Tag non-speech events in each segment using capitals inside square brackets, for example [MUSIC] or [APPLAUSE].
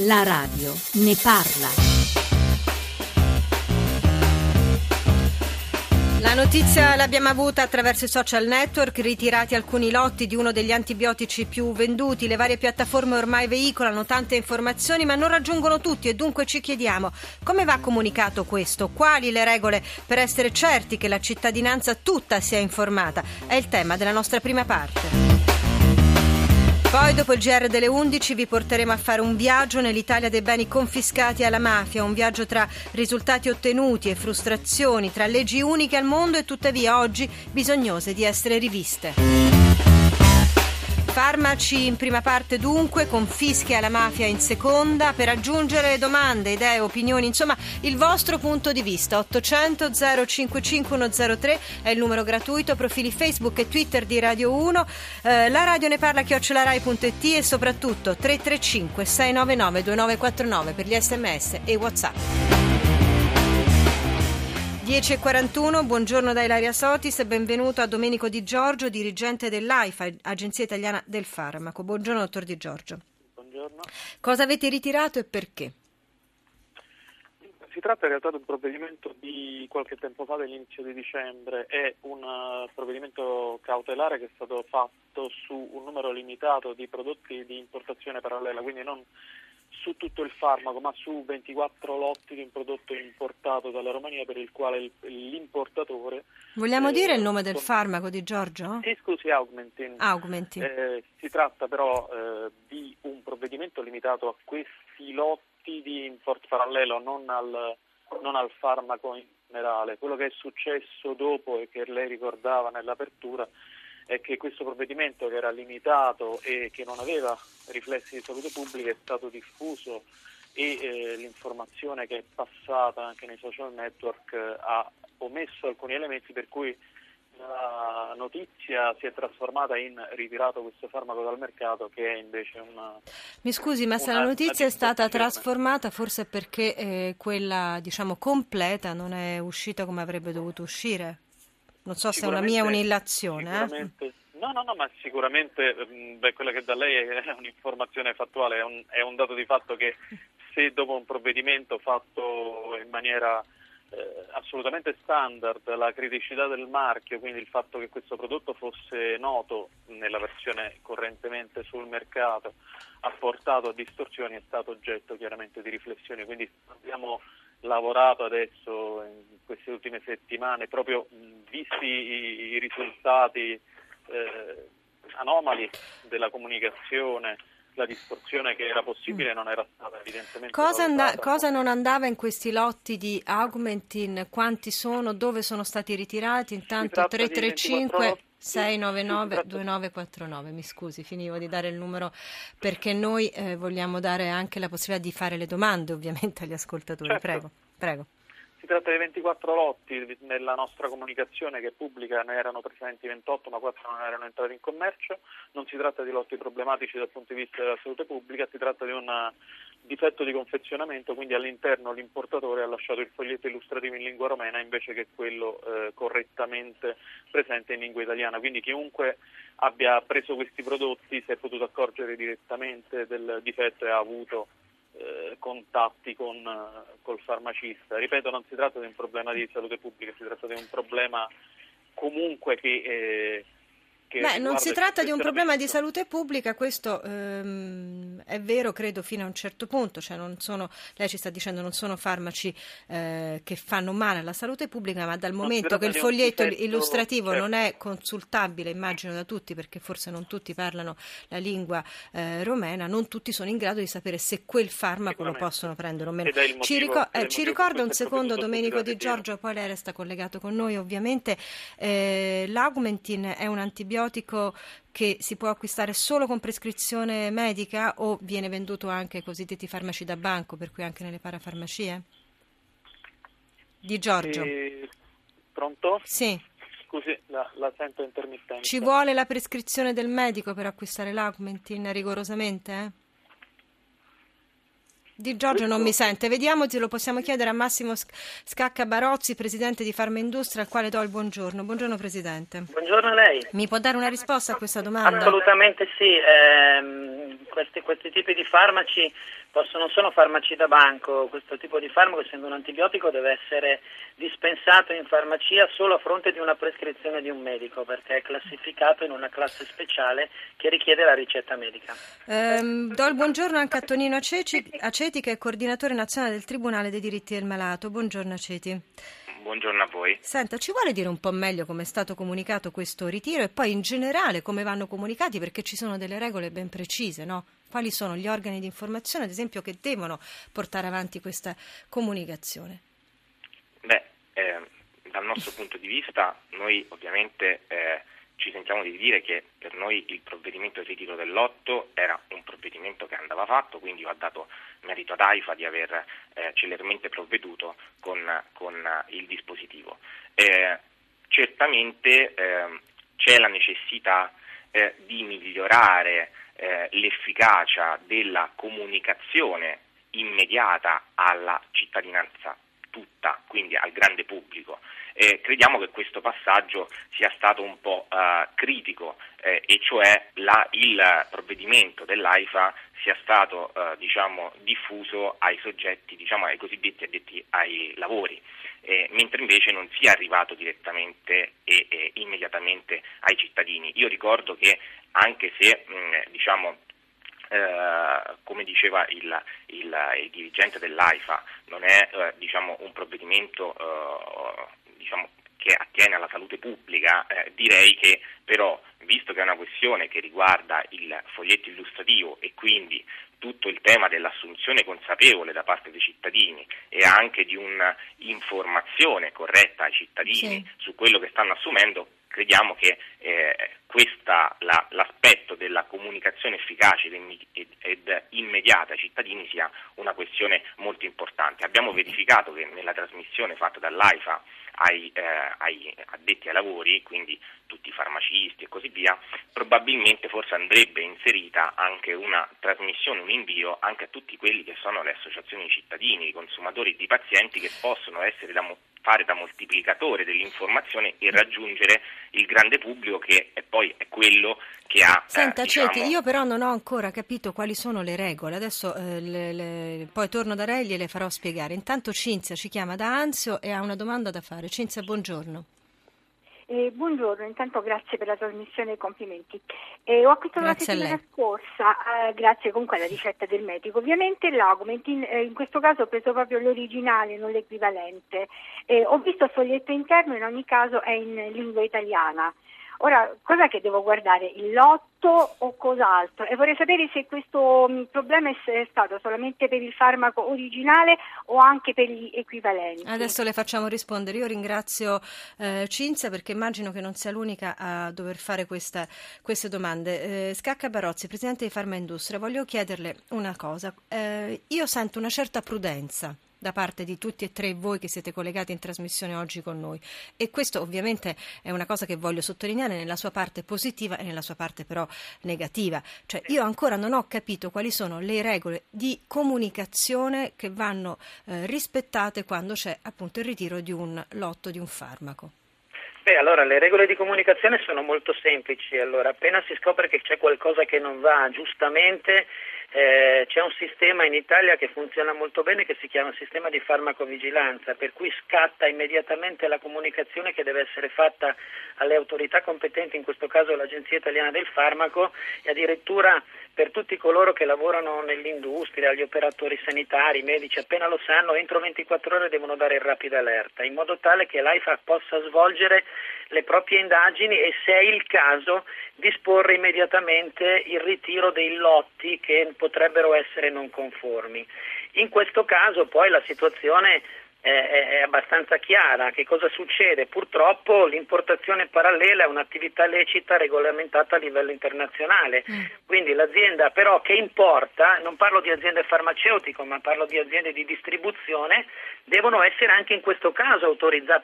La radio ne parla. La notizia l'abbiamo avuta attraverso i social network, ritirati alcuni lotti di uno degli antibiotici più venduti, le varie piattaforme ormai veicolano tante informazioni ma non raggiungono tutti e dunque ci chiediamo come va comunicato questo, quali le regole per essere certi che la cittadinanza tutta sia informata. È il tema della nostra prima parte. Poi dopo il GR delle 11 vi porteremo a fare un viaggio nell'Italia dei beni confiscati alla mafia, un viaggio tra risultati ottenuti e frustrazioni, tra leggi uniche al mondo e tuttavia oggi bisognose di essere riviste. Farmaci in prima parte dunque, confische alla mafia in seconda, per aggiungere domande, idee, opinioni, insomma il vostro punto di vista. 800 055 103 è il numero gratuito, profili Facebook e Twitter di Radio 1, eh, la radio ne parla chiocciolarai.it e soprattutto 335 699 2949 per gli sms e Whatsapp. 10.41, buongiorno da Ilaria Sotis e benvenuto a Domenico Di Giorgio, dirigente dell'AIFA, Agenzia Italiana del Farmaco. Buongiorno dottor Di Giorgio. Buongiorno. Cosa avete ritirato e perché? Si tratta in realtà di un provvedimento di qualche tempo fa, dell'inizio di dicembre, è un uh, provvedimento cautelare che è stato fatto su un numero limitato di prodotti di importazione parallela, quindi non su tutto il farmaco, ma su 24 lotti di un prodotto importato dalla Romania per il quale l'importatore... Vogliamo eh, dire il nome del farmaco di Giorgio? Sì, scusi, Augmentin. Augmentin. Eh, si tratta però eh, di un provvedimento limitato a questi lotti di import parallelo, non al, non al farmaco in generale. Quello che è successo dopo e che lei ricordava nell'apertura è che questo provvedimento che era limitato e che non aveva riflessi di salute pubblica è stato diffuso e eh, l'informazione che è passata anche nei social network eh, ha omesso alcuni elementi per cui la notizia si è trasformata in ritirato questo farmaco dal mercato che è invece una... Mi scusi, ma se la notizia è stata trasformata forse perché eh, quella diciamo completa non è uscita come avrebbe dovuto uscire? Non so se è una mia unillazione. Eh? No, no, no, ma sicuramente mm, beh, quella che da lei è un'informazione fattuale, è un, è un, dato di fatto che se dopo un provvedimento fatto in maniera eh, assolutamente standard, la criticità del marchio, quindi il fatto che questo prodotto fosse noto nella versione correntemente sul mercato, ha portato a distorsioni, è stato oggetto chiaramente di riflessioni, quindi abbiamo lavorato adesso in queste ultime settimane, proprio visti i, i risultati eh, anomali della comunicazione, la distorsione che era possibile non era stata evidentemente cosa, and- cosa, non andava in questi lotti di Augmentin? Quanti sono? Dove sono stati ritirati? Intanto 335 699 2949 mi scusi, finivo di dare il numero perché noi eh, vogliamo dare anche la possibilità di fare le domande ovviamente agli ascoltatori. Certo. Prego, prego. Si tratta di 24 lotti, nella nostra comunicazione che pubblica ne erano presenti 28 ma 4 non erano entrati in commercio, non si tratta di lotti problematici dal punto di vista della salute pubblica, si tratta di un difetto di confezionamento, quindi all'interno l'importatore ha lasciato il foglietto illustrativo in lingua romena invece che quello eh, correttamente presente in lingua italiana, quindi chiunque abbia preso questi prodotti si è potuto accorgere direttamente del difetto e ha avuto eh, contatti con eh, col farmacista. Ripeto, non si tratta di un problema di salute pubblica, si tratta di un problema comunque che eh, Beh, non si tratta di un problema di salute pubblica, questo ehm, è vero, credo, fino a un certo punto. Cioè sono, lei ci sta dicendo non sono farmaci eh, che fanno male alla salute pubblica, ma dal momento che il foglietto difetto, illustrativo certo. non è consultabile, immagino da tutti, perché forse non tutti parlano la lingua eh, romena, non tutti sono in grado di sapere se quel farmaco lo possono prendere o meno. Ci, ricor- eh, ci ricorda un secondo Domenico Di Giorgio, poi lei resta collegato con noi ovviamente. Eh, L'Augmentin è un antibiotico antibiotico che si può acquistare solo con prescrizione medica o viene venduto anche ai cosiddetti farmaci da banco, per cui anche nelle parafarmacie? Di Giorgio. Eh, pronto? Sì. Scusi, la, la, sento intermittente. Ci vuole la prescrizione del medico per acquistare l'Augmentin rigorosamente? Eh? Di Giorgio non mi sente, vediamo se lo possiamo chiedere a Massimo Scacca Barozzi, presidente di Farmaindustria, al quale do il buongiorno. Buongiorno Presidente. Buongiorno a lei. Mi può dare una risposta a questa domanda? Assolutamente sì. Eh, questi, questi tipi di farmaci possono, non sono farmaci da banco, questo tipo di farmaco essendo un antibiotico deve essere dispensato in farmacia solo a fronte di una prescrizione di un medico perché è classificato in una classe speciale che richiede la ricetta medica. Um, do il buongiorno anche a Tonino Aceti, Aceti che è coordinatore nazionale del Tribunale dei diritti del malato. Buongiorno Aceti. Buongiorno a voi. Senta, ci vuole dire un po' meglio come è stato comunicato questo ritiro e poi in generale come vanno comunicati perché ci sono delle regole ben precise, no? Quali sono gli organi di informazione, ad esempio, che devono portare avanti questa comunicazione? Beh, eh, dal nostro punto di vista, noi ovviamente eh, ci sentiamo di dire che per noi il provvedimento del ritiro del lotto era un provvedimento che andava fatto, quindi ho dato merito ad AIFA di aver eh, celermente provveduto con, con il dispositivo. Eh, certamente eh, c'è la necessità eh, di migliorare eh, l'efficacia della comunicazione immediata alla cittadinanza tutta, quindi al grande pubblico. Eh, crediamo che questo passaggio sia stato un po' eh, critico eh, e cioè la, il provvedimento dell'AIFA sia stato eh, diciamo, diffuso ai soggetti, diciamo, ai cosiddetti addetti ai lavori. Mentre invece non sia arrivato direttamente e, e, immediatamente ai cittadini. Io ricordo che anche se mh, diciamo, eh, come diceva il, il, il, dirigente dell'AIFA, non è eh, diciamo, un provvedimento eh, diciamo, che attiene alla salute pubblica, eh, direi che però, visto che è una questione che riguarda il foglietto illustrativo e quindi tutto il tema dell'assunzione consapevole da parte dei cittadini e anche di un'informazione corretta ai cittadini sì. su quello che stanno assumendo, crediamo che eh, questa, la, l'aspetto della comunicazione efficace ed, ed immediata ai cittadini sia una questione molto importante. Abbiamo verificato che nella trasmissione fatta dall'AIFA ai, eh, ai, addetti ai lavori, quindi tutti i farmacisti e così via, probabilmente forse andrebbe inserita anche una trasmissione, un invio anche a tutti quelli che sono le associazioni di cittadini, i consumatori e i pazienti che possono essere da fare da moltiplicatore dell'informazione e raggiungere il grande pubblico che è poi è quello che ha. Eh, Senta, eh, diciamo... Ceti, io però non ho ancora capito quali sono le regole. Adesso eh, le, le... poi torno da lei e le farò spiegare. Intanto Cinzia ci chiama da Anzio e ha una domanda da fare. Cinzia, buongiorno. Eh, buongiorno, intanto grazie per la trasmissione e complimenti. Eh, ho acquistato grazie la settimana scorsa, eh, grazie comunque alla ricetta del medico. Ovviamente l'Augment, in, eh, in, questo caso ho preso proprio l'originale, non l'equivalente. Ho visto il foglietto interno, in ogni caso è in lingua italiana. Ora, cosa che devo guardare? Il lotto o cos'altro? E vorrei sapere se questo mm, problema è stato solamente per il farmaco originale o anche per gli equivalenti. Adesso le facciamo rispondere. Io ringrazio eh, Cinzia perché immagino che non sia l'unica a dover fare questa, queste domande. Eh, Scacca Barozzi, Presidente di Farma Industria, voglio chiederle una cosa. Eh, io sento una certa prudenza da parte di tutti e tre voi che siete collegati in trasmissione oggi con noi e questo ovviamente è una cosa che voglio sottolineare nella sua parte positiva e nella sua parte però negativa. Cioè io ancora non ho capito quali sono le regole di comunicazione che vanno eh, rispettate quando c'è appunto il ritiro di un lotto di un farmaco. Beh, allora le regole di comunicazione sono molto semplici. Allora, appena si scopre che c'è qualcosa che non va giustamente, eh, c'è un sistema in Italia che funziona molto bene che si chiama sistema di farmacovigilanza, per cui scatta immediatamente la comunicazione che deve essere fatta alle autorità competenti, in questo caso l'Agenzia Italiana del Farmaco e addirittura per tutti coloro che lavorano nell'industria, gli operatori sanitari, i medici, appena lo sanno, entro 24 ore devono dare rapida allerta, in modo tale che l'AIFA possa svolgere le proprie indagini e, se è il caso, disporre immediatamente il ritiro dei lotti che potrebbero essere non conformi. In questo caso poi la situazione è, abbastanza chiara. Che cosa succede? Purtroppo l'importazione parallela è un'attività lecita regolamentata a livello internazionale. Mm. Quindi l'azienda però che importa, non parlo di aziende farmaceutiche, ma parlo di aziende di distribuzione, devono essere anche in questo caso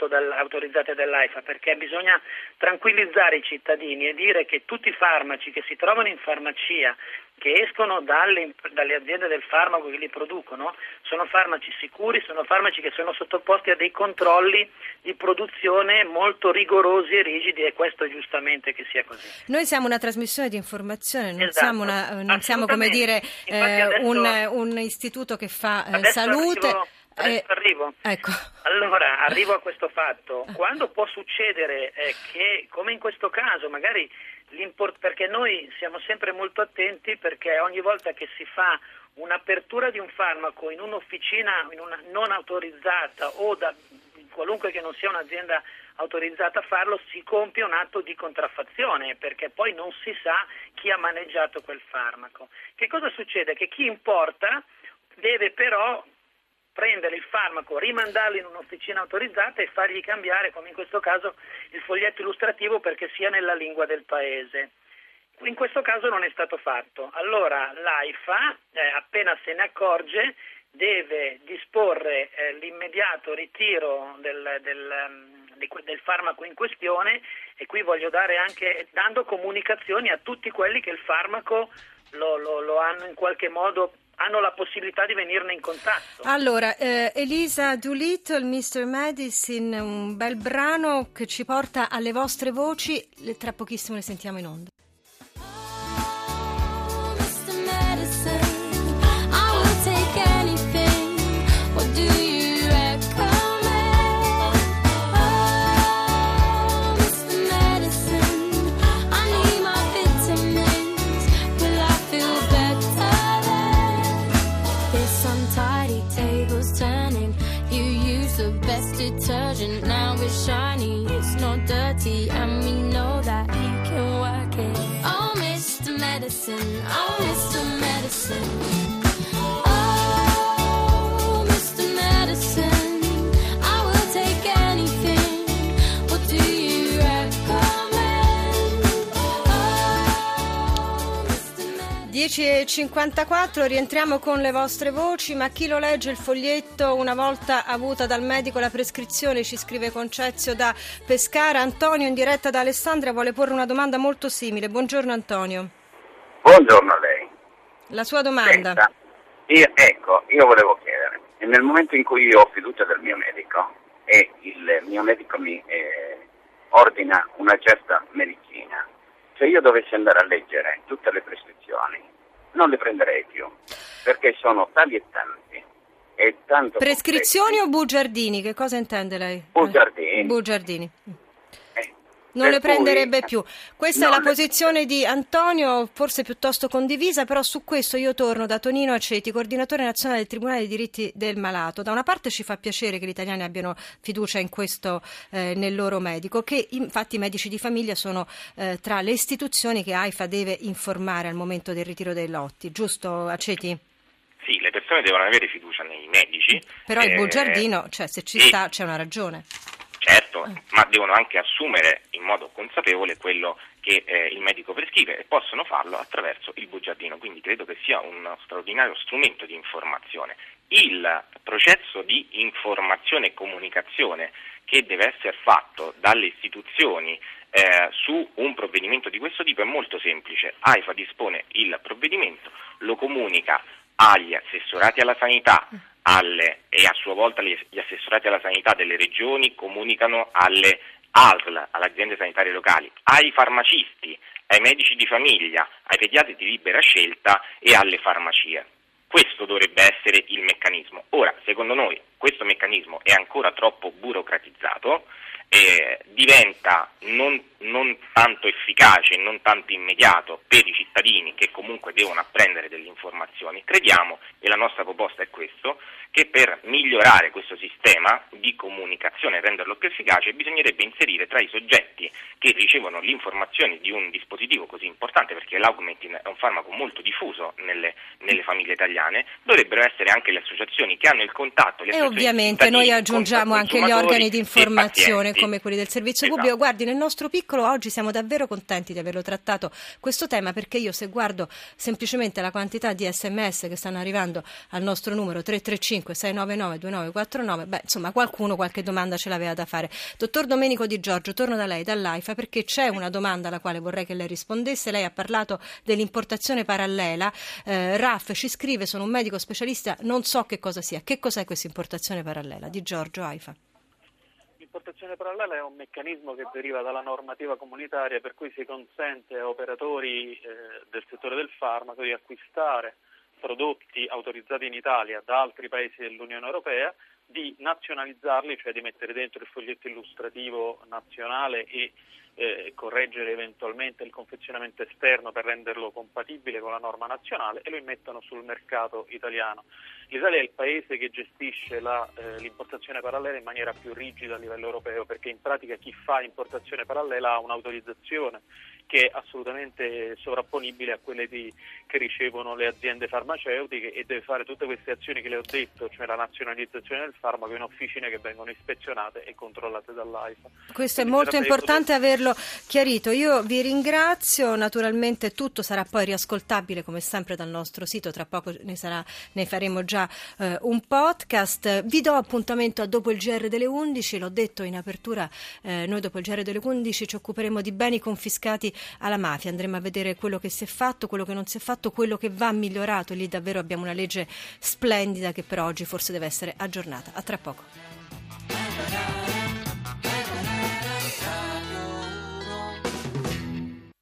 dal, autorizzate dall'AIFA perché bisogna tranquillizzare i cittadini e dire che tutti i farmaci che si trovano in farmacia che escono dalle, dalle, aziende del farmaco che li producono sono farmaci sicuri, sono farmaci che sono sottoposti a dei controlli di produzione molto rigorosi e rigidi e questo è giustamente che sia così. Noi siamo una trasmissione di informazione, non esatto, siamo, una, non siamo come dire eh, adesso, un, un, istituto che fa eh, salute. Arrivo, eh, arrivo. Ecco. Allora, arrivo a questo fatto. [LAUGHS] Quando può succedere eh, che, come in questo caso, magari perché noi siamo sempre molto attenti perché ogni volta che si fa un'apertura di un farmaco in un'officina in una non autorizzata o da qualunque che non sia un'azienda autorizzata a farlo, si compie un atto di contraffazione perché poi non si sa chi ha maneggiato quel farmaco. Che cosa succede? Che chi importa deve però prendere il farmaco, rimandarlo in un'officina autorizzata e fargli cambiare, come in questo caso, il foglietto illustrativo perché sia nella lingua del paese. In questo caso non è stato fatto. Allora l'AIFA, eh, appena se ne accorge, deve disporre eh, l'immediato ritiro del, del, um, del, farmaco in questione e qui voglio dare anche, dando comunicazioni a tutti quelli che il farmaco lo, lo, lo hanno in qualche modo hanno la possibilità di venirne in contatto. Allora, eh, Elisa Doolittle, Mr. Medicine, un bel brano che ci porta alle vostre voci, tra pochissimo le sentiamo in onda. empty, and we know that you can work it. Oh, Mr. Medicine, oh, Mr. Medicine. 54 rientriamo con le vostre voci, ma chi lo legge il foglietto una volta avuta dal medico la prescrizione, ci scrive Concezio da Pescara. Antonio in diretta da Alessandria vuole porre una domanda molto simile. Buongiorno Antonio. Buongiorno a lei. La sua domanda. Senta, io, ecco, io volevo chiedere, nel momento in cui io ho fiducia del mio medico e il mio medico mi eh, ordina una certa medicina, se io dovessi andare a leggere tutte le prescrizioni, non le prenderei più, perché sono tali e tanti. E tanto Prescrizioni complessi. o bugiardini? Che cosa intende lei? Bugiardini. Eh, bugiardini non le prenderebbe cui, più. Questa è la posizione di Antonio, forse piuttosto condivisa, però su questo io torno da Tonino Aceti, coordinatore nazionale del Tribunale dei diritti del malato. Da una parte ci fa piacere che gli italiani abbiano fiducia in questo, eh, nel loro medico, che infatti i medici di famiglia sono eh, tra le istituzioni che AIFA deve informare al momento del ritiro dei lotti, giusto Aceti? Sì, le persone devono avere fiducia nei medici. Però eh, il bugiardino, cioè se ci sta c'è una ragione certo, ma devono anche assumere in modo consapevole quello che eh, il medico prescrive e possono farlo attraverso il bugiardino, quindi credo che sia un straordinario strumento di informazione. Il processo di informazione e comunicazione che deve essere fatto dalle istituzioni eh, su un provvedimento di questo tipo è molto semplice. AIFA dispone il provvedimento, lo comunica agli assessorati alla sanità, alle, e a sua volta gli, assessorati alla sanità delle regioni comunicano alle ASL, alle aziende sanitarie locali, ai farmacisti, ai medici di famiglia, ai pediatri di libera scelta e alle farmacie. Questo dovrebbe essere il meccanismo. Ora, secondo noi, questo meccanismo è ancora troppo burocratizzato, eh, diventa non, non, tanto efficace, non tanto immediato per i cittadini che comunque devono apprendere delle informazioni. Crediamo, e la nostra proposta è questo, che per migliorare questo sistema di comunicazione e renderlo più efficace bisognerebbe inserire tra i soggetti che ricevono le informazioni di un dispositivo così importante, perché l'Augmentin è un farmaco molto diffuso nelle, nelle famiglie italiane, dovrebbero essere anche le associazioni che hanno il contatto. e ovviamente noi aggiungiamo anche gli organi di informazione come quelli del servizio esatto. pubblico. Guardi, nel nostro piccolo oggi siamo davvero contenti di averlo trattato questo tema perché io se guardo semplicemente la quantità di sms che stanno arrivando al nostro numero 335 699 2949, beh, insomma, qualcuno qualche domanda ce l'aveva da fare. Dottor Domenico Di Giorgio, torno da lei, dall'AIFA, perché c'è una domanda alla quale vorrei che lei rispondesse. Lei ha parlato dell'importazione parallela. Eh, RAF ci scrive, sono un medico specialista, non so che cosa sia. Che cos'è questa importazione parallela? Di Giorgio, AIFA. L'importazione parallela è un meccanismo che deriva dalla normativa comunitaria per cui si consente a operatori eh, del settore del farmaco di acquistare prodotti autorizzati in Italia da altri paesi dell'Unione Europea, di nazionalizzarli, cioè di mettere dentro il foglietto illustrativo nazionale e eh, correggere eventualmente il confezionamento esterno per renderlo compatibile con la norma nazionale e lo immettono sul mercato italiano. L'Italia è il paese che gestisce la, eh, l'importazione parallela in maniera più rigida a livello europeo perché in pratica chi fa importazione parallela ha un'autorizzazione che è assolutamente sovrapponibile a quelle di, che ricevono le aziende farmaceutiche e deve fare tutte queste azioni che le ho detto, cioè la nazionalizzazione del farmaco in officine che vengono ispezionate e controllate dall'AIFA. Questo Quindi è molto importante averlo chiarito. Io vi ringrazio, naturalmente tutto sarà poi riascoltabile come sempre dal nostro sito, tra poco ne, sarà, ne faremo già eh, un podcast. Vi do appuntamento a dopo il GR delle 11, l'ho detto in apertura, eh, noi dopo il GR delle 11 ci occuperemo di beni confiscati alla mafia, andremo a vedere quello che si è fatto, quello che non si è fatto, quello che va migliorato. Lì davvero abbiamo una legge splendida che per oggi forse deve essere aggiornata. A tra poco.